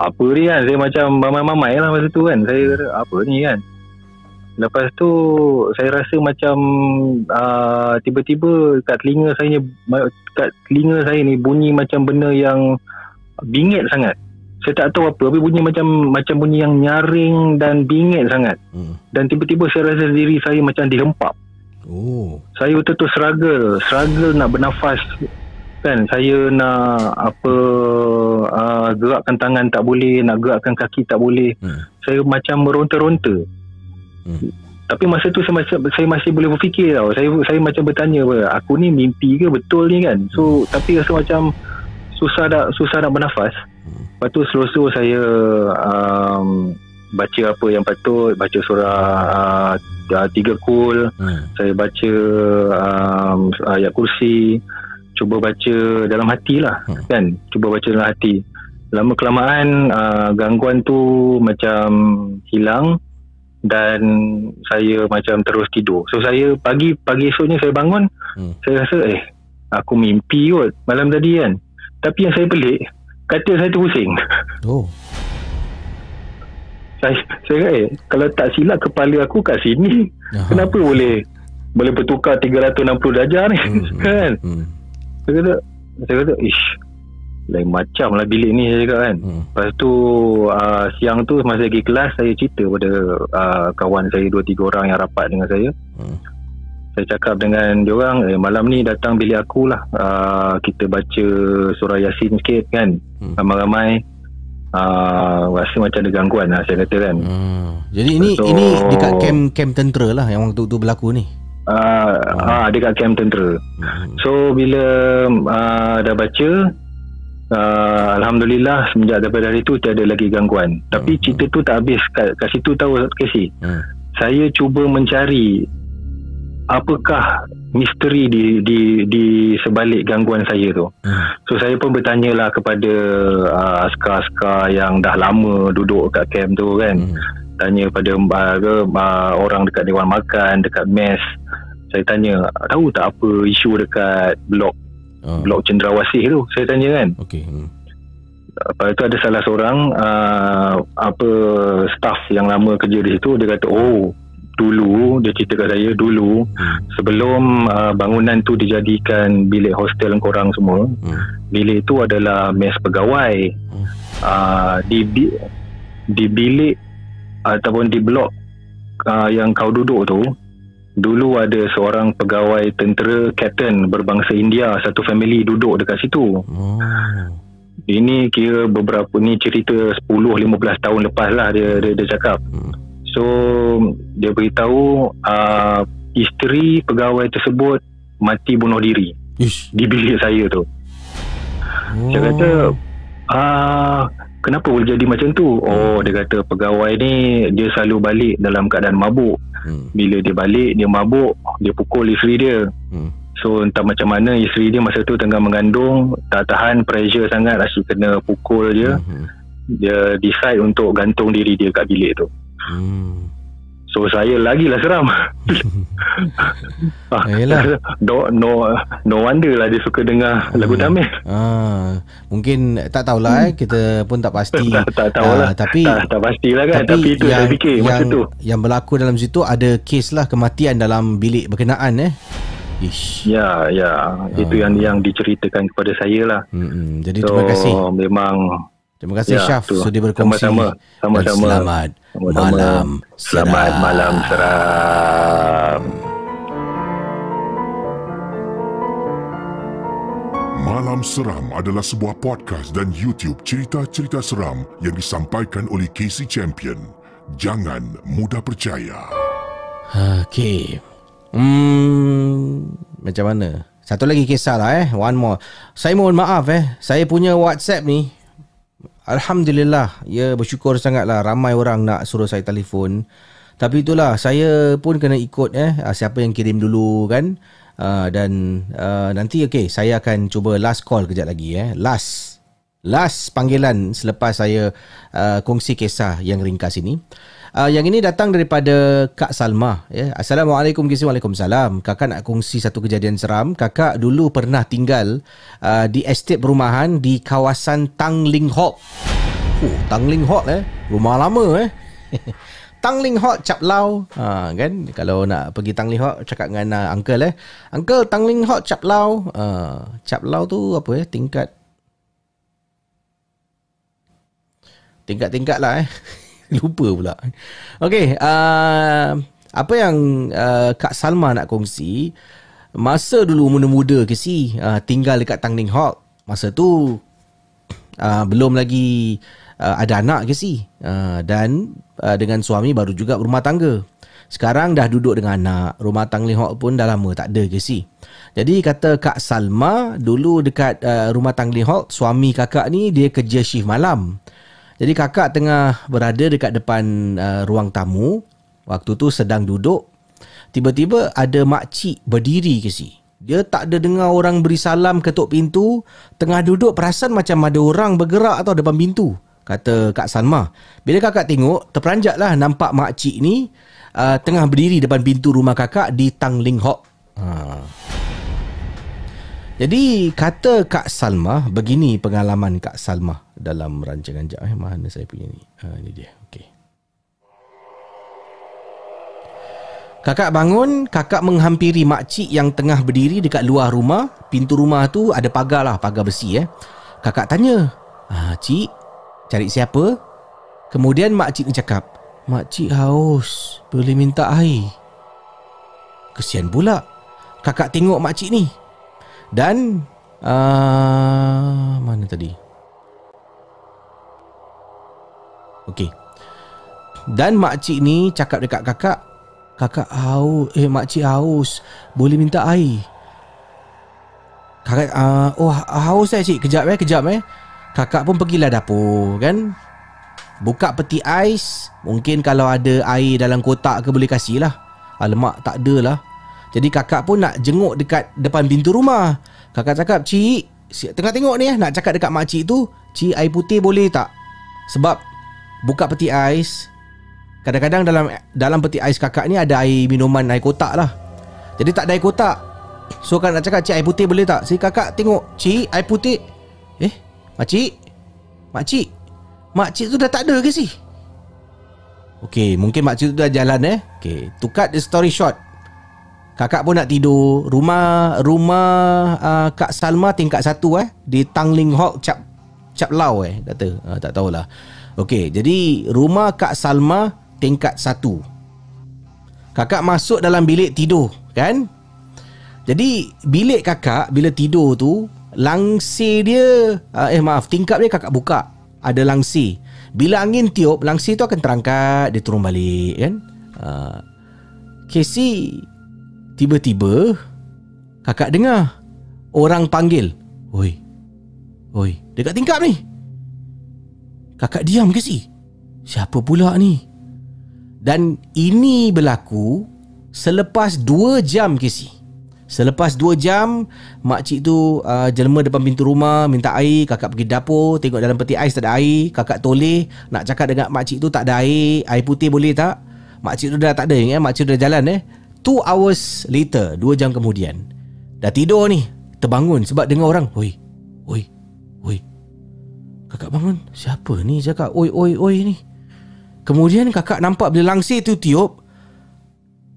apa ni kan? Saya macam mamai-mamai lah masa tu kan. Saya kata, apa ni kan? Lepas tu saya rasa macam uh, tiba-tiba kat telinga saya kat telinga saya ni bunyi macam benda yang bingit sangat. Saya tak tahu apa tapi bunyi macam macam bunyi yang nyaring dan bingit sangat. Hmm. Dan tiba-tiba saya rasa diri saya macam dihempap. Oh. Saya betul-betul struggle, struggle nak bernafas kan saya nak apa uh, gerakkan tangan tak boleh nak gerakkan kaki tak boleh Hmm. saya macam meronta-ronta Hmm. tapi masa tu saya masih, saya masih boleh berfikir tau saya saya macam bertanya apa aku ni mimpi ke betul ni kan so tapi rasa macam susah nak susah nak bernafas Hmm. lepas tu slow-slow saya um, baca apa yang patut baca surah uh, uh, tiga kul Hmm. saya baca um, ayat kursi cuba baca dalam hati lah Hmm. kan cuba baca dalam hati lama kelamaan uh, gangguan tu macam hilang dan saya macam terus tidur so saya pagi pagi esoknya saya bangun Hmm. saya rasa eh aku mimpi kot malam tadi kan tapi yang saya pelik katil saya tu pusing Oh. saya saya kata eh kalau tak silap kepala aku kat sini Aha. kenapa boleh boleh bertukar 360 darjah ni Hmm. kan Hmm. saya kata saya kata ish lain macam lah bilik ni saya cakap kan Hmm. lepas tu uh, siang tu masa lagi kelas saya cerita pada uh, kawan saya dua tiga orang yang rapat dengan saya Hmm. saya cakap dengan diorang eh, malam ni datang bilik aku lah uh, kita baca surah yasin sikit kan Hmm. ramai-ramai uh, rasa macam ada gangguan lah saya kata kan Hmm. Jadi ini So- ini dekat kem kem tentera lah yang waktu tu berlaku ni. uh, ah, dekat camp tentera Hmm. So bila uh, dah baca uh, Alhamdulillah semenjak daripada hari tu tiada lagi gangguan Tapi Hmm. cerita tu tak habis kat, kat situ tahu Casey Hmm. Saya cuba mencari Apakah misteri di di di sebalik gangguan saya tu Hmm. So saya pun bertanya lah kepada uh, askar-askar yang dah lama duduk kat camp tu kan Hmm. tanya pada uh, ke, uh, orang dekat dewan makan dekat mes saya tanya tahu tak apa isu dekat blok Oh. blok cendrawasih tu saya tanya kan Okey. Hmm. lepas tu ada salah seorang uh, apa staff yang lama kerja di situ dia kata oh dulu dia cerita kat saya dulu Hmm. sebelum uh, bangunan tu dijadikan bilik hostel korang semua Hmm. bilik tu adalah mes pegawai Hmm. uh, di bi- di bilik ataupun di blok uh, yang kau duduk tu dulu ada seorang pegawai tentera kapten berbangsa India satu family duduk dekat situ Oh. ini kira beberapa ni cerita 10-15 tahun lepas lah dia, dia, dia cakap Hmm. so dia beritahu uh, isteri pegawai tersebut mati bunuh diri Ish. di bilik saya tu Oh. Saya kata ah kenapa boleh jadi macam tu? Oh dia kata pegawai ni dia selalu balik dalam keadaan mabuk. Hmm. Bila dia balik dia mabuk, dia pukul isteri dia. Hmm. So entah macam mana isteri dia masa tu tengah mengandung, tak tahan pressure sangat asyik kena pukul dia. Hmm. Dia decide untuk gantung diri dia kat bilik tu. Hmm. So saya lagilah seram. ah, Yelah. no, no, no wonder lah dia suka dengar lagu Tamil. Ah, mungkin tak tahulah eh kita pun tak pasti. tak, tak tahulah. Ah, tapi tak, tak pastilah kan. Tapi, itu yang, saya fikir yang, masa tu. Yang berlaku dalam situ ada kes lah kematian dalam bilik berkenaan eh. Ish. Ya, ya. Itu yang yang diceritakan kepada saya lah. Hmm, jadi terima kasih. memang Terima kasih Ya, Syaf tu. sudah berkongsi. Sama-sama. Sama-sama. Dan selamat Sama-sama. malam. Selamat seram. malam seram. Malam Seram adalah sebuah podcast dan YouTube cerita-cerita seram yang disampaikan oleh Casey Champion. Jangan mudah percaya. Okey. Hmm, macam mana? Satu lagi kisah lah eh. One more. Saya mohon maaf eh. Saya punya WhatsApp ni. Alhamdulillah. Ya bersyukur sangat lah. Ramai orang nak suruh saya telefon. Tapi itulah. Saya pun kena ikut eh. ah, Siapa yang kirim dulu kan. Uh, dan uh, nanti okey. Saya akan cuba last call kejap lagi eh. Last. Last panggilan selepas saya uh, kongsi kisah yang ringkas ini. Uh, yang ini datang daripada Kak Salma. Ya. Assalamualaikum kisi Waalaikumsalam. Kakak nak kongsi satu kejadian seram. Kakak dulu pernah tinggal uh, di estet perumahan di kawasan Tangling Hawk. Oh, Tangling Hawk eh. Rumah lama eh. Tangling Hawk Cap Lau. Ha, kan? Kalau nak pergi Tangling Hawk, cakap dengan uh, uncle eh. Uncle, Tangling Hawk Cap Lau. Uh, Cap Lau tu apa eh? Tingkat Tingkat-tingkat lah eh. Lupa pula. Okey, uh, apa yang uh, Kak Salma nak kongsi, masa dulu muda-muda ke si, uh, tinggal dekat Tangling Hawk, masa tu uh, belum lagi uh, ada anak ke si. Uh, dan uh, dengan suami baru juga berumah tangga. Sekarang dah duduk dengan anak, rumah Tangling Hawk pun dah lama tak ada ke si. Jadi kata Kak Salma, dulu dekat uh, rumah Tangling Hawk, suami kakak ni dia kerja shift malam. Jadi kakak tengah berada dekat depan uh, ruang tamu. Waktu tu sedang duduk. Tiba-tiba ada makcik berdiri ke si. Dia tak ada dengar orang beri salam ketuk pintu. Tengah duduk perasan macam ada orang bergerak atau depan pintu. Kata Kak Salma. Bila kakak tengok, terperanjatlah nampak makcik ni uh, tengah berdiri depan pintu rumah kakak di Tangling Hawk. Ha. Jadi kata Kak Salma, begini pengalaman Kak Salma dalam rancangan jap eh mana saya punya ni. Ha ini dia. Okey. Kakak bangun, kakak menghampiri makcik yang tengah berdiri dekat luar rumah. Pintu rumah tu ada pagar lah, pagar besi eh. Kakak tanya, ah, Cik, cari siapa? Kemudian makcik ni cakap, Makcik haus, boleh minta air? Kesian pula. Kakak tengok makcik ni. Dan, uh, mana tadi? Okey. Dan makcik ni cakap dekat kakak, Kakak haus Eh makcik haus. Boleh minta air. Kakak uh, Oh haus eh cik. Kejap eh Kejap eh. Kakak pun pergilah dapur Kan? Buka peti ais. Mungkin kalau ada air dalam kotak ke boleh kasih lah. Alamak tak ada lah. Jadi kakak pun nak jenguk dekat depan pintu rumah. Kakak cakap Cik Tengah tengok ni eh Nak cakap dekat makcik tu Cik air putih boleh tak? Sebab Buka peti ais Kadang-kadang dalam dalam peti ais kakak ni ada air minuman air kotak lah. Jadi tak ada air kotak. So kan nak cakap cik air putih boleh tak? Si kakak tengok, cik air putih. Eh, makcik? Makcik? Makcik tu dah tak ada ke si? Okay, mungkin makcik tu dah jalan eh. Okay, to cut the story short. Kakak pun nak tidur. Rumah rumah uh, Kak Salma tingkat satu eh. Di Tangling Hawk Cap Cap Lau eh. Kata, uh, tak tahulah. Okay, jadi rumah Kak Salma tingkat satu. Kakak masuk dalam bilik tidur, kan? Jadi bilik kakak bila tidur tu langsir dia uh, eh maaf tingkap dia kakak buka ada langsir. Bila angin tiup langsir tu akan terangkat dia turun balik kan. Uh, Casey tiba-tiba kakak dengar orang panggil. Oi. Oi, dekat tingkap ni. Kakak diam ke si? Siapa pula ni? Dan ini berlaku selepas 2 jam Casey. Selepas 2 jam, makcik tu uh, jelma depan pintu rumah, minta air, kakak pergi dapur, tengok dalam peti ais tak ada air, kakak toleh, nak cakap dengan makcik tu tak ada air, air putih boleh tak? Makcik tu dah tak ada, eh? makcik tu dah jalan eh. 2 hours later, 2 jam kemudian. Dah tidur ni, terbangun sebab dengar orang, oi, oi. Kakak bangun, siapa ni cakap, oi, oi, oi ni? Kemudian kakak nampak bila langsir tu tiup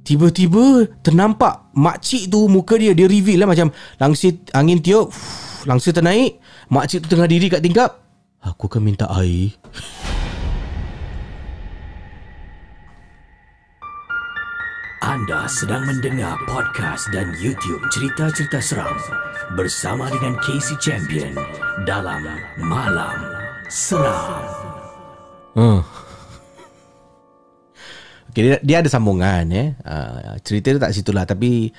Tiba-tiba ternampak makcik tu muka dia Dia reveal lah macam langsir angin tiup Langsir ternaik. Makcik tu tengah diri kat tingkap. Aku akan minta air Anda sedang mendengar podcast dan YouTube cerita-cerita seram bersama dengan Casey Champion dalam Malam Seram. Hmm. Okay, dia, dia ada sambungan ya. Uh, cerita dia tak situlah tapi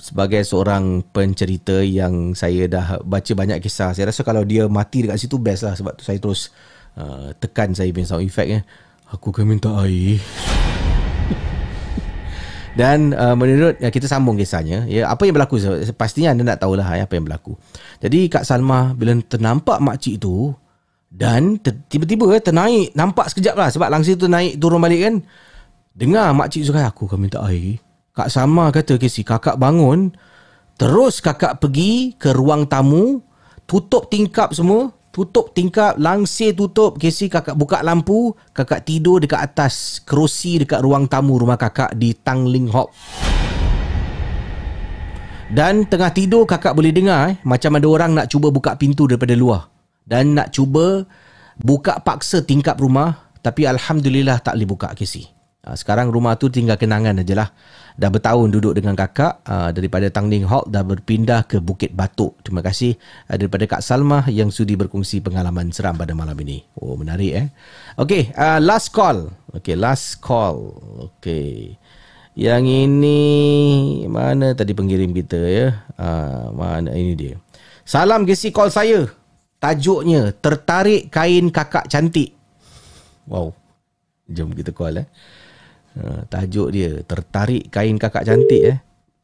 sebagai seorang pencerita yang saya dah baca banyak kisah, saya rasa kalau dia mati dekat situ best lah sebab tu saya terus uh, tekan saya punya sound effect ya. Aku akan minta air. Dan uh, menurut ya, kita sambung kisahnya, ya apa yang berlaku pastinya anda nak tahulah ya, apa yang berlaku. Jadi Kak Salma bila ternampak makcik tu dan tiba-tiba eh, ternaik nampak sekejap lah sebab langsir tu naik turun balik kan Dengar makcik Zurai aku akan minta air. Kak Sama kata Casey, kakak bangun. Terus kakak pergi ke ruang tamu. Tutup tingkap semua. Tutup tingkap, langsir tutup. Casey kakak buka lampu. Kakak tidur dekat atas kerusi dekat ruang tamu rumah kakak di Tangling Hop. Dan tengah tidur kakak boleh dengar eh, macam ada orang nak cuba buka pintu daripada luar. Dan nak cuba buka paksa tingkap rumah. Tapi Alhamdulillah tak boleh buka Casey. Ah, sekarang rumah tu tinggal kenangan aja lah. Dah bertahun duduk dengan kakak uh, daripada Tangning Hall dah berpindah ke Bukit Batuk. Terima kasih uh, daripada Kak Salma yang sudi berkongsi pengalaman seram pada malam ini. Oh menarik eh. Okay, uh, last call. Okay, last call. Okay. Yang ini mana tadi pengirim kita ya? Uh, mana ini dia. Salam gesi call saya. Tajuknya tertarik kain kakak cantik. Wow. Jom kita call eh. Ha, tajuk dia tertarik kain kakak cantik eh.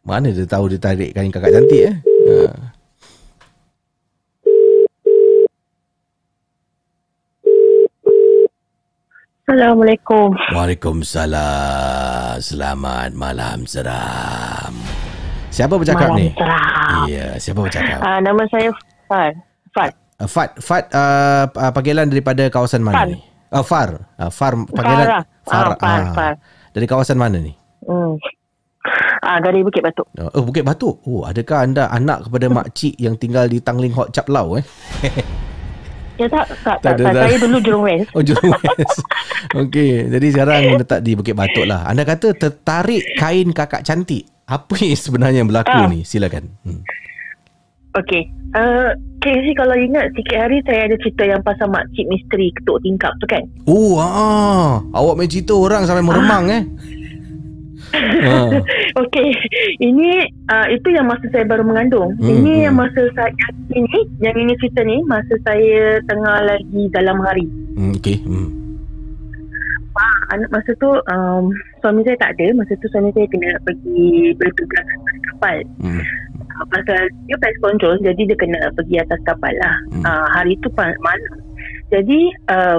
Mana dia tahu dia tarik kain kakak cantik eh? Ha. Assalamualaikum. Waalaikumsalam. Selamat malam seram. Siapa bercakap malam ni? Seram. Ya, siapa bercakap? Uh, nama saya Fat. Fat. Uh, Fat, Fat uh, panggilan daripada kawasan mana Far. ni? Uh, Far. Uh, Far panggilan Far. Ah, Far, ah. Far. Dari kawasan mana ni? Hmm. Ah, dari Bukit Batok. Oh, Bukit Batok. Oh, adakah anda anak kepada mak cik yang tinggal di Tangling Hot Chap Lau eh? Ya tak, tak, Tak tak, ada, tak, tak. saya dulu Jurong West. Oh, Jurong West. Okey, jadi sekarang letak di Bukit Batok lah. Anda kata tertarik kain kakak cantik. Apa yang sebenarnya yang berlaku Ah. ni? Silakan. Hmm. Okey. Uh, Casey kalau ingat sikit hari saya ada cerita yang pasal makcik misteri ketuk tingkap tu kan? Oh, ah. Awak main cerita orang sampai meremang eh. Ah. Okey. Ini uh, itu yang masa saya baru mengandung. Hmm, ini hmm. yang masa saya ini, yang ini cerita ni masa saya tengah lagi dalam hari. Hmm, Okey. Hmm. Anak masa tu um, suami saya tak ada. Masa tu suami saya kena pergi bertugas kapal. Hmm. Uh, pasal dia pest control jadi dia kena pergi atas kapal lah. Hmm. Uh, hari tu malam. Jadi uh,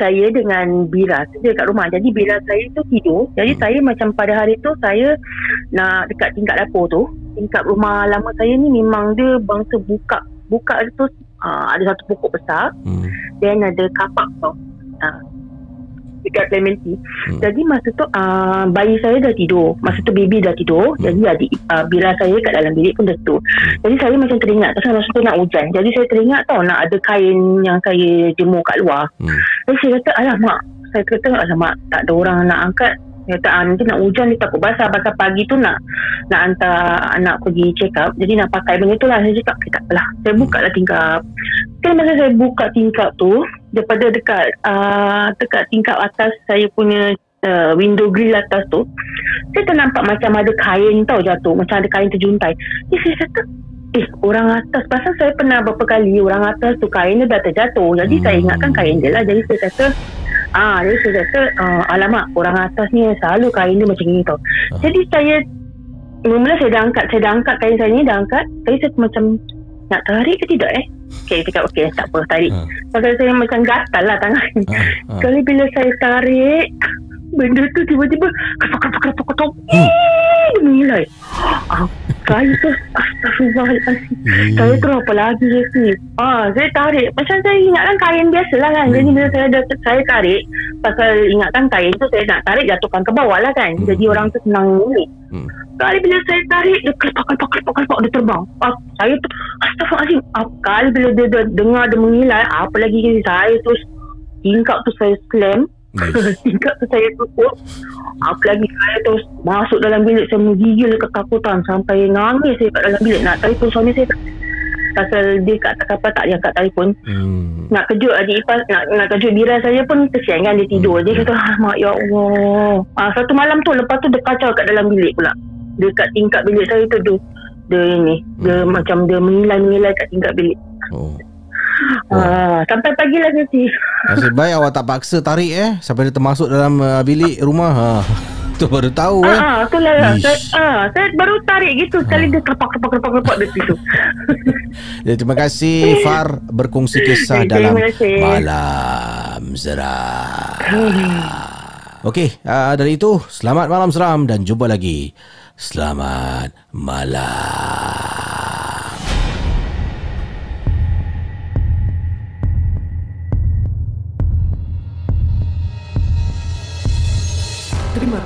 saya dengan Bira saja kat rumah. Jadi Bira saya tu tidur. Jadi Hmm. saya macam pada hari tu saya nak dekat tingkat dapur tu. Tingkat rumah lama saya ni memang dia bangsa buka. Buka tu uh, ada satu pokok besar. Hmm. Then ada kapak tau. Uh, dekat Clementi. Hmm. Jadi masa tu uh, bayi saya dah tidur. Masa tu baby dah tidur. Hmm. Jadi adik uh, bila saya kat dalam bilik pun dah tidur. Jadi saya macam teringat pasal masa tu nak hujan. Jadi saya teringat tau nak ada kain yang saya jemur kat luar. Hmm. Jadi saya kata alah mak. Saya kata alah mak tak ada orang nak angkat. Kata ah, nanti nak hujan dia takut basah. Pasal pagi tu nak nak hantar anak pergi check up. Jadi nak pakai benda tu lah. Saya cakap okay, tak apalah. Saya buka lah tingkap. Kan masa saya buka tingkap tu daripada dekat uh, dekat tingkap atas saya punya uh, window grill atas tu saya ternampak macam ada kain tau jatuh macam ada kain terjuntai jadi saya kata eh orang atas pasal saya pernah berapa kali orang atas tu kain dia dah terjatuh jadi Hmm. saya ingatkan kain dia lah jadi saya kata ah jadi saya kata uh, alamak orang atas ni selalu kain dia macam ni tau Ah. jadi saya mula saya dah angkat saya dah angkat kain saya ni dah angkat tapi saya macam nak tarik ke tidak eh Okay, cakap okay, tak apa, tarik. Ah. Pasal saya macam gatal lah tangan. Ah. Sekali bila saya tarik, benda tu tiba-tiba ketuk ketuk ketuk ketuk. Hmm. Eh, dia mengilai. Ah, saya tu astagfirullahaladzim. Hmm. Saya terus apa lagi ni? Ah, saya tarik. Macam saya ingatkan kain biasa lah kan. Jadi bila saya dah saya tarik, pasal ingatkan kain tu saya nak tarik jatuhkan ke bawah lah kan. Hmm. Jadi orang tu senang ni. Hmm. Kali bila saya tarik Dia kelepak kelepak kelepak kelepak Dia terbang ah, Saya tu Astaghfirullahaladzim ah, Kali bila dia, dia dengar dia mengilai Apa lagi Saya terus Tingkap tu saya slam Yes. Tingkap tu saya tutup Apa lagi saya terus Masuk dalam bilik Saya menggigil ketakutan Sampai nangis saya kat dalam bilik Nak telefon suami saya tak Pasal dia kat atas kapal tak dia angkat telefon Hmm. nak kejut adik ipar nak, nak kejut Bira saya pun kesian kan dia tidur Hmm. dia kata ah, mak ya Allah ah, satu malam tu lepas tu dia kacau kat dalam bilik pula dekat tingkap bilik saya tu dia, dia dia Hmm. macam dia mengilai-mengilai kat tingkap bilik Oh. Ah, sampai pagi lah nanti Nasib baik awak tak paksa tarik eh sampai dia termasuk dalam uh, bilik rumah. Ha. Tu baru tahu eh. ah, ah, tu lah saya, ah, saya baru tarik gitu sekali dia kepak kepak kepak kepak dia situ Ya, terima kasih Far berkongsi kisah dalam. Malam Seram. Okey, uh, dari itu selamat malam seram dan jumpa lagi. Selamat malam.